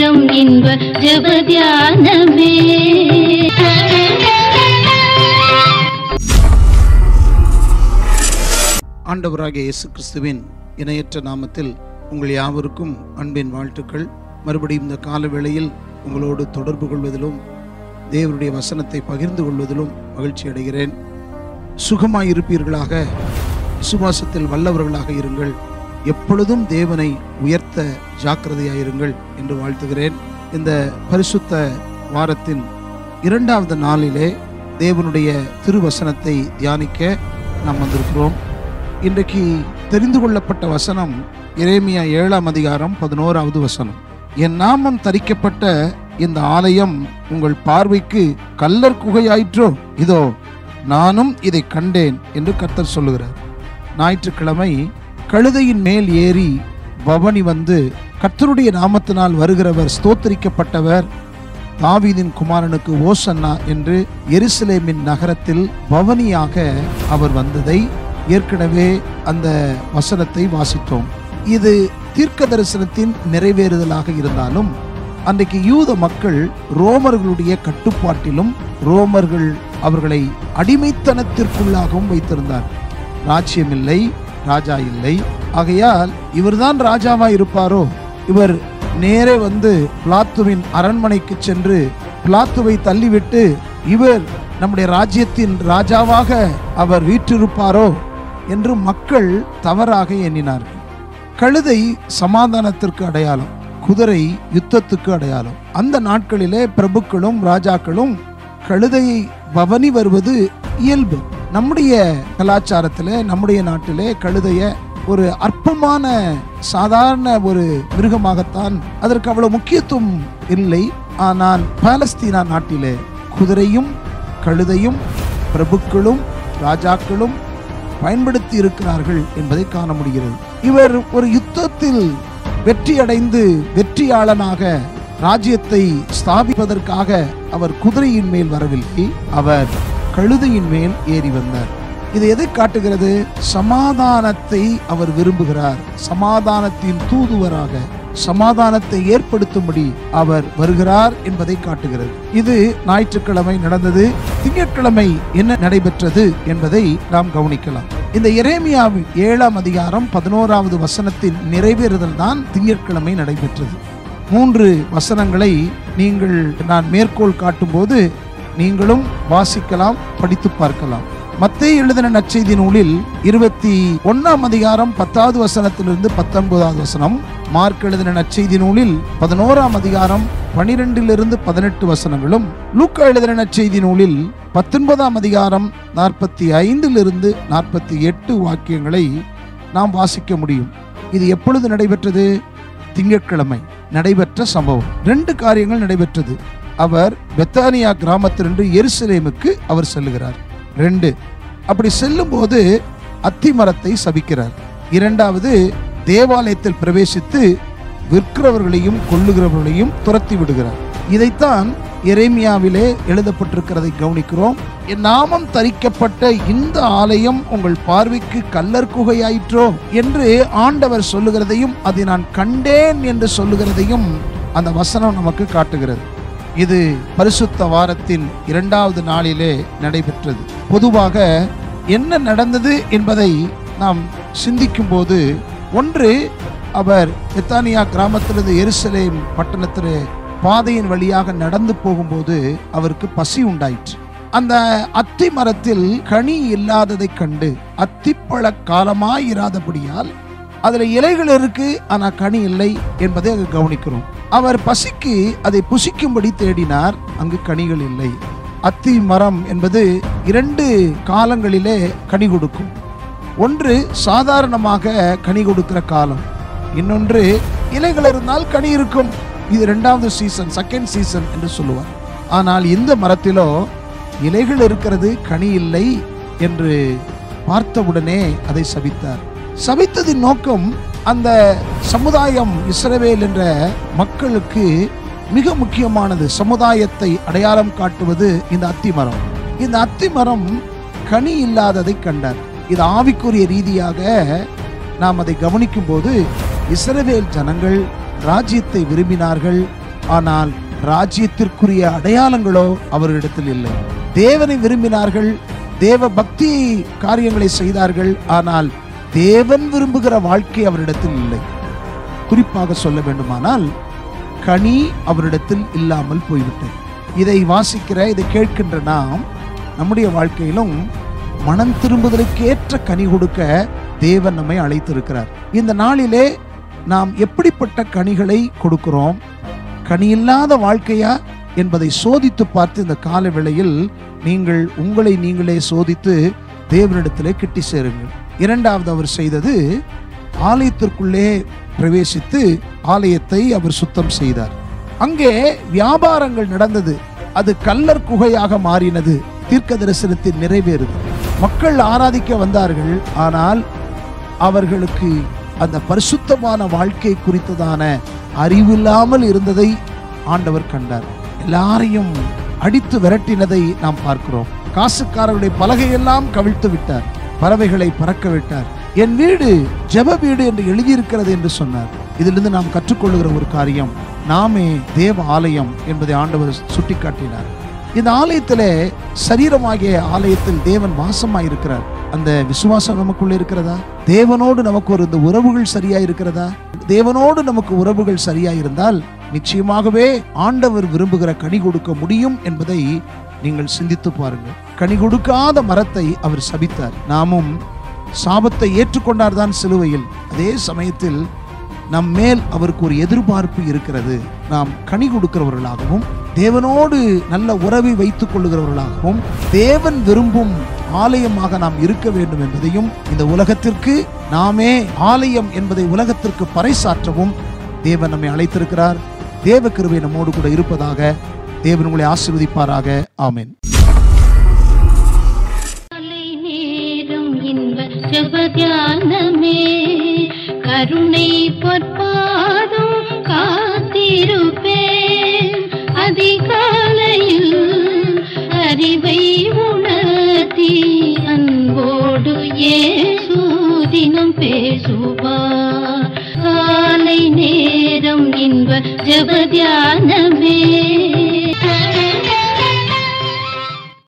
நேரம் இன்ப ஜபத்யானமே ஆண்டவராகிய இயேசு கிறிஸ்துவின் இணையற்ற நாமத்தில் உங்கள் யாவருக்கும் அன்பின் வாழ்த்துக்கள். மறுபடியும் இந்த கால வேளையில் உங்களோடு தொடர்பு கொள்வதிலும் தேவருடைய வசனத்தை பகிர்ந்து கொள்வதிலும் மகிழ்ச்சி அடைகிறேன். சுகமாயிருப்பீர்களாக விசுவாசத்தில் வல்லவர்களாக இருங்கள். எப்பொழுதும் தேவனை உயர்த்த ஜாக்கிரதையாயிருங்கள் என்று வாழ்த்துகிறேன். இந்த பரிசுத்த வாரத்தின் இரண்டாவது நாளிலே தேவனுடைய திருவசனத்தை தியானிக்க நாம் வந்திருக்கிறோம். இன்றைக்கு தெரிந்து கொள்ளப்பட்ட வசனம் இரேமியா ஏழாம் அதிகாரம் பதினோராவது வசனம். என் நாமம் தரிக்கப்பட்ட இந்த ஆலயம் உங்கள் பார்வைக்கு கல்லர் குகையாயிற்றோ? இதோ நானும் இதை கண்டேன் என்று கர்த்தர் சொல்லுகிறார். ஞாயிற்றுக்கிழமை கழுதையின் மேல் ஏறி பவனி வந்து கர்த்தருடைய நாமத்தினால் வருகிறவர் ஸ்தோத்தரிக்கப்பட்டவர் தாவீதின் குமாரனுக்கு ஓசன்னா என்று எருசலேமின் நகரத்தில் பவனியாக அவர் வந்ததை ஏற்கனவே அந்த வசனத்தை வாசித்தோம். இது தீர்க்க தரிசனத்தின் நிறைவேறுதலாக இருந்தாலும் அன்றைக்கு யூத மக்கள் ரோமர்களுடைய கட்டுப்பாட்டிலும் ரோமர்கள் அவர்களை அடிமைத்தனத்திற்குள்ளாகவும் வைத்திருந்தார் ராஜ்யமில்லை ராஜா இல்லை. ஆகையால் இவர்தான் ராஜாவா இருப்பாரோ இவர் நேரே வந்து பிளாத்துவின் அரண்மனைக்கு சென்று பிளாத்துவை தள்ளிவிட்டு இவர் நம்முடைய ராஜ்யத்தின் ராஜாவாக அவர் வீற்றிருப்பாரோ? என்று மக்கள் தவறாக எண்ணினார்கள். கழுதை சமாதானத்திற்கு அடையாளம் குதிரை யுத்தத்துக்கு அடையாளம். அந்த நாட்களிலே பிரபுக்களும் ராஜாக்களும் கழுதையை பவனி வருவது இயல்பு. நம்முடைய கலாச்சாரத்தில் நம்முடைய நாட்டிலே கழுதைய ஒரு அற்பமான சாதாரண ஒரு மிருகமாகத்தான் அதற்கு அவ்வளவு முக்கியத்துவம் இல்லை. ஆனால் பாலஸ்தீனா நாட்டிலே குதிரையும் கழுதையும் பிரபுக்களும் ராஜாக்களும் பயன்படுத்தி இருக்கிறார்கள் என்பதை காண முடிகிறது. இவர் ஒரு யுத்தத்தில் வெற்றி அடைந்து வெற்றியாளனாக ராஜ்யத்தை ஸ்தாபிப்பதற்காக அவர் குதிரையின் மேல் வரவில்லை. அவர் கழுதையின் மேல் ஏறி வந்தார். இது எதை காட்டுகிறது? சமாதானத்தை அவர் விரும்புகிறார். சமாதானத்தின் தூதுவராக சமாதானத்தை ஏற்படுத்தும்படி அவர் வருகிறார் என்பதை காட்டுகிறது. இது ஞாயிற்றுக்கிழமை நடந்தது. திங்கட்கிழமை என்ன நடைபெற்றது என்பதை நாம் கவனிக்கலாம். இந்த எரேமியாவின் ஏழாம் அதிகாரம் பதினோராவது வசனத்தின் நிறைவேறுதல் தான் திங்கட்கிழமை நடைபெற்றது. மூன்று வசனங்களை நீங்கள் நான் மேற்கோள் காட்டும்போது நீங்களும் வாசிக்கலாம் படித்து பார்க்கலாம். மத்திய எழுதின நற்செய்தி நூலில் இருபத்தி ஒன்னாம் அதிகாரம் பத்தாவது வசனத்திலிருந்து பத்தொன்பதாவது வசனம் மார்க் எழுதின நற்செய்தி நூலில் பதினோராம் அதிகாரம் பனிரெண்டிலிருந்து பதினெட்டு வசனங்களும் லூக்கா எழுதின நற்செய்தி நூலில் பத்தொன்பதாம் அதிகாரம் நாற்பத்தி ஐந்திலிருந்து நாற்பத்தி எட்டு வாக்கியங்களை நாம் வாசிக்க முடியும். இது எப்பொழுது நடைபெற்றது? திங்கட்கிழமை நடைபெற்ற சம்பவம். ரெண்டு காரியங்கள் நடைபெற்றது. அவர் பெத்தானியா கிராமத்திலிருந்து எருசலேமுக்கு அவர் செல்லுகிறார். ரெண்டு அப்படி செல்லும்போது அத்தி மரத்தை சபிக்கிறார். இரண்டாவது தேவாலயத்தில் பிரவேசித்து விற்கிறவர்களையும் கொள்ளுகிறவர்களையும் துரத்தி விடுகிறார். இதைத்தான் எரேமியாவிலே எழுதப்பட்டிருக்கிறதை கவனிக்கிறோம். என் நாமம் தரிக்கப்பட்ட இந்த ஆலயம் உங்கள் பார்வைக்கு கல்லர் குகையாயிற்றோ என்று ஆண்டவர் சொல்லுகிறதையும் அதை நான் கண்டேன் என்று சொல்லுகிறதையும் அந்த வசனம் நமக்கு காட்டுகிறது. இது பரிசுத்த வாரத்தின் இரண்டாவது நாளிலே நடைபெற்றது. பொதுவாக என்ன நடந்தது என்பதை நாம் சிந்திக்கும் போது ஒன்று அவர் பெத்தானியா கிராமத்திலிருந்து எருசலேம் பட்டணத்தில் பாதையின் வழியாக நடந்து போகும்போது அவருக்கு பசி உண்டாயிற்று. அந்த அத்தி மரத்தில் கனி இல்லாததைக் கண்டு அத்திப்பழ காலமாயிராதபடியால் அதில் இலைகள் இருக்கு ஆனால் கனி இல்லை என்பதை அது கவனிக்கிறோம். அவர் பசிக்கு அதை புசிக்கும்படி தேடினார் அங்கு கனிகள் இல்லை. அத்தி மரம் என்பது இரண்டு காலங்களிலே கனி கொடுக்கும். ஒன்று சாதாரணமாக கனி கொடுக்கிற காலம். இன்னொன்று இலைகள் இருந்தால் கனி இருக்கும். இது இரண்டாவது சீசன் செகண்ட் சீசன் என்று சொல்லுவார். ஆனால் இந்த மரத்திலோ இலைகள் இருக்கிறது கனி இல்லை என்று பார்த்தவுடனே அதை சபித்தார் சபித்ததின் நோக்கம் அந்த சமுதாயம் இஸ்ரவேல் என்ற மக்களுக்கு மிக முக்கியமானது. சமுதாயத்தை அடையாளம் காட்டுவது இந்த அத்தி மரம். இந்த அத்தி மரம் கனி இல்லாததை கண்டார். இது ஆவிக்குரிய ரீதியாக நாம் அதை கவனிக்கும் போது இஸ்ரவேல் ஜனங்கள் ராஜ்யத்தை விரும்பினார்கள். ஆனால் ராஜ்யத்திற்குரிய அடையாளங்களோ அவர்களிடத்தில் இல்லை. தேவனை விரும்பினார்கள். தேவ பக்தி காரியங்களை செய்தார்கள். ஆனால் தேவன் விரும்புகிற வாழ்க்கை அவரிடத்தில் இல்லை. குறிப்பாக சொல்ல வேண்டுமானால் கனி அவரிடத்தில் இல்லாமல் போய்விட்டது. இதை வாசிக்கிற இதை கேட்கின்ற நாம் நம்முடைய வாழ்க்கையிலும் மனம் திரும்புதலுக்கேற்ற கனி கொடுக்க தேவன் நம்மை அழைத்திருக்கிறார். இந்த நாளிலே நாம் எப்படிப்பட்ட கனிகளை கொடுக்கிறோம்? கனி இல்லாத வாழ்க்கையா? என்பதை சோதித்து பார்த்து இந்த கால வேளையில் நீங்கள் உங்களை நீங்களே சோதித்து தேவனிடத்திலே கிட்டி சேருங்கள். இரண்டாவது அவர் செய்தது ஆலயத்திற்குள்ளே பிரவேசித்து ஆலயத்தை அவர் சுத்தம் செய்தார். அங்கே வியாபாரங்கள் நடந்தது. அது கல்லர் குகையாக மாறினது. தீர்க்க தரிசனத்தில் நிறைவேறுது. மக்கள் ஆராதிக்க வந்தார்கள். ஆனால் அவர்களுக்கு அந்த பரிசுத்தமான வாழ்க்கை குறித்ததான அறிவில்லாமல் இருந்ததை ஆண்டவர் கண்டார். எல்லாரையும் அடித்து விரட்டினதை நாம் பார்க்கிறோம். காசுக்காரருடைய பலகையெல்லாம் கவிழ்த்து விட்டார். பறவைகளை பறக்க விட்டார். என் வீடு ஜெப வீடு என்று எழுதியிருக்கிறது என்று சொன்னார். இதிலிருந்து நாம் கற்றுக்கொள்ளுகிற ஒரு காரியம் நாமே தேவ ஆலயம் என்பதை ஆண்டவர் சுட்டிக்காட்டினார். இந்த ஆலயத்திலே சரீரமாகிய ஆலயத்தில் தேவன் வாசமாயிருக்கிறார். அந்த விசுவாசம் நமக்குள்ள இருக்கிறதா? தேவனோடு நமக்கு ஒரு இந்த உறவுகள் சரியா இருக்கிறதா தேவனோடு நமக்கு உறவுகள் சரியா இருந்தால் நிச்சயமாகவே ஆண்டவர் விரும்புகிற கனி கொடுக்க முடியும் என்பதை நீங்கள் சிந்தித்து பாருங்கள். கனி கொடுக்காத மரத்தை அவர் சபித்தார். நாமும் சாபத்தை ஏற்றுக்கொண்டார் தான் சிலுவையில். அதே சமயத்தில் நம் மேல் அவருக்கு ஒரு எதிர்பார்ப்பு இருக்கிறது. நாம் கனி கொடுக்கிறவர்களாகவும் தேவனோடு நல்ல உறவை வைத்துக் கொள்ளுகிறவர்களாகவும் தேவன் விரும்பும் ஆலயமாக நாம் இருக்க வேண்டும் என்பதையும் இந்த உலகத்திற்கு நாமே ஆலயம் என்பதை உலகத்திற்கு பறைசாற்றவும் தேவன் நம்மை அழைத்திருக்கிறார். தேவ கிருவை நம்மோடு கூட இருப்பதாக தேவன் உங்களை ஆசிர்வதிப்பாராக. ஆமேன். கருணை பொற்பாதம் காத்திருப்பேன். அதிகாலையில் அறிவை உணர்த்தி அன்போடு ஏசூதினம் பேசுவார். காலை நேரம் இன்ப ஜபத்தியானமே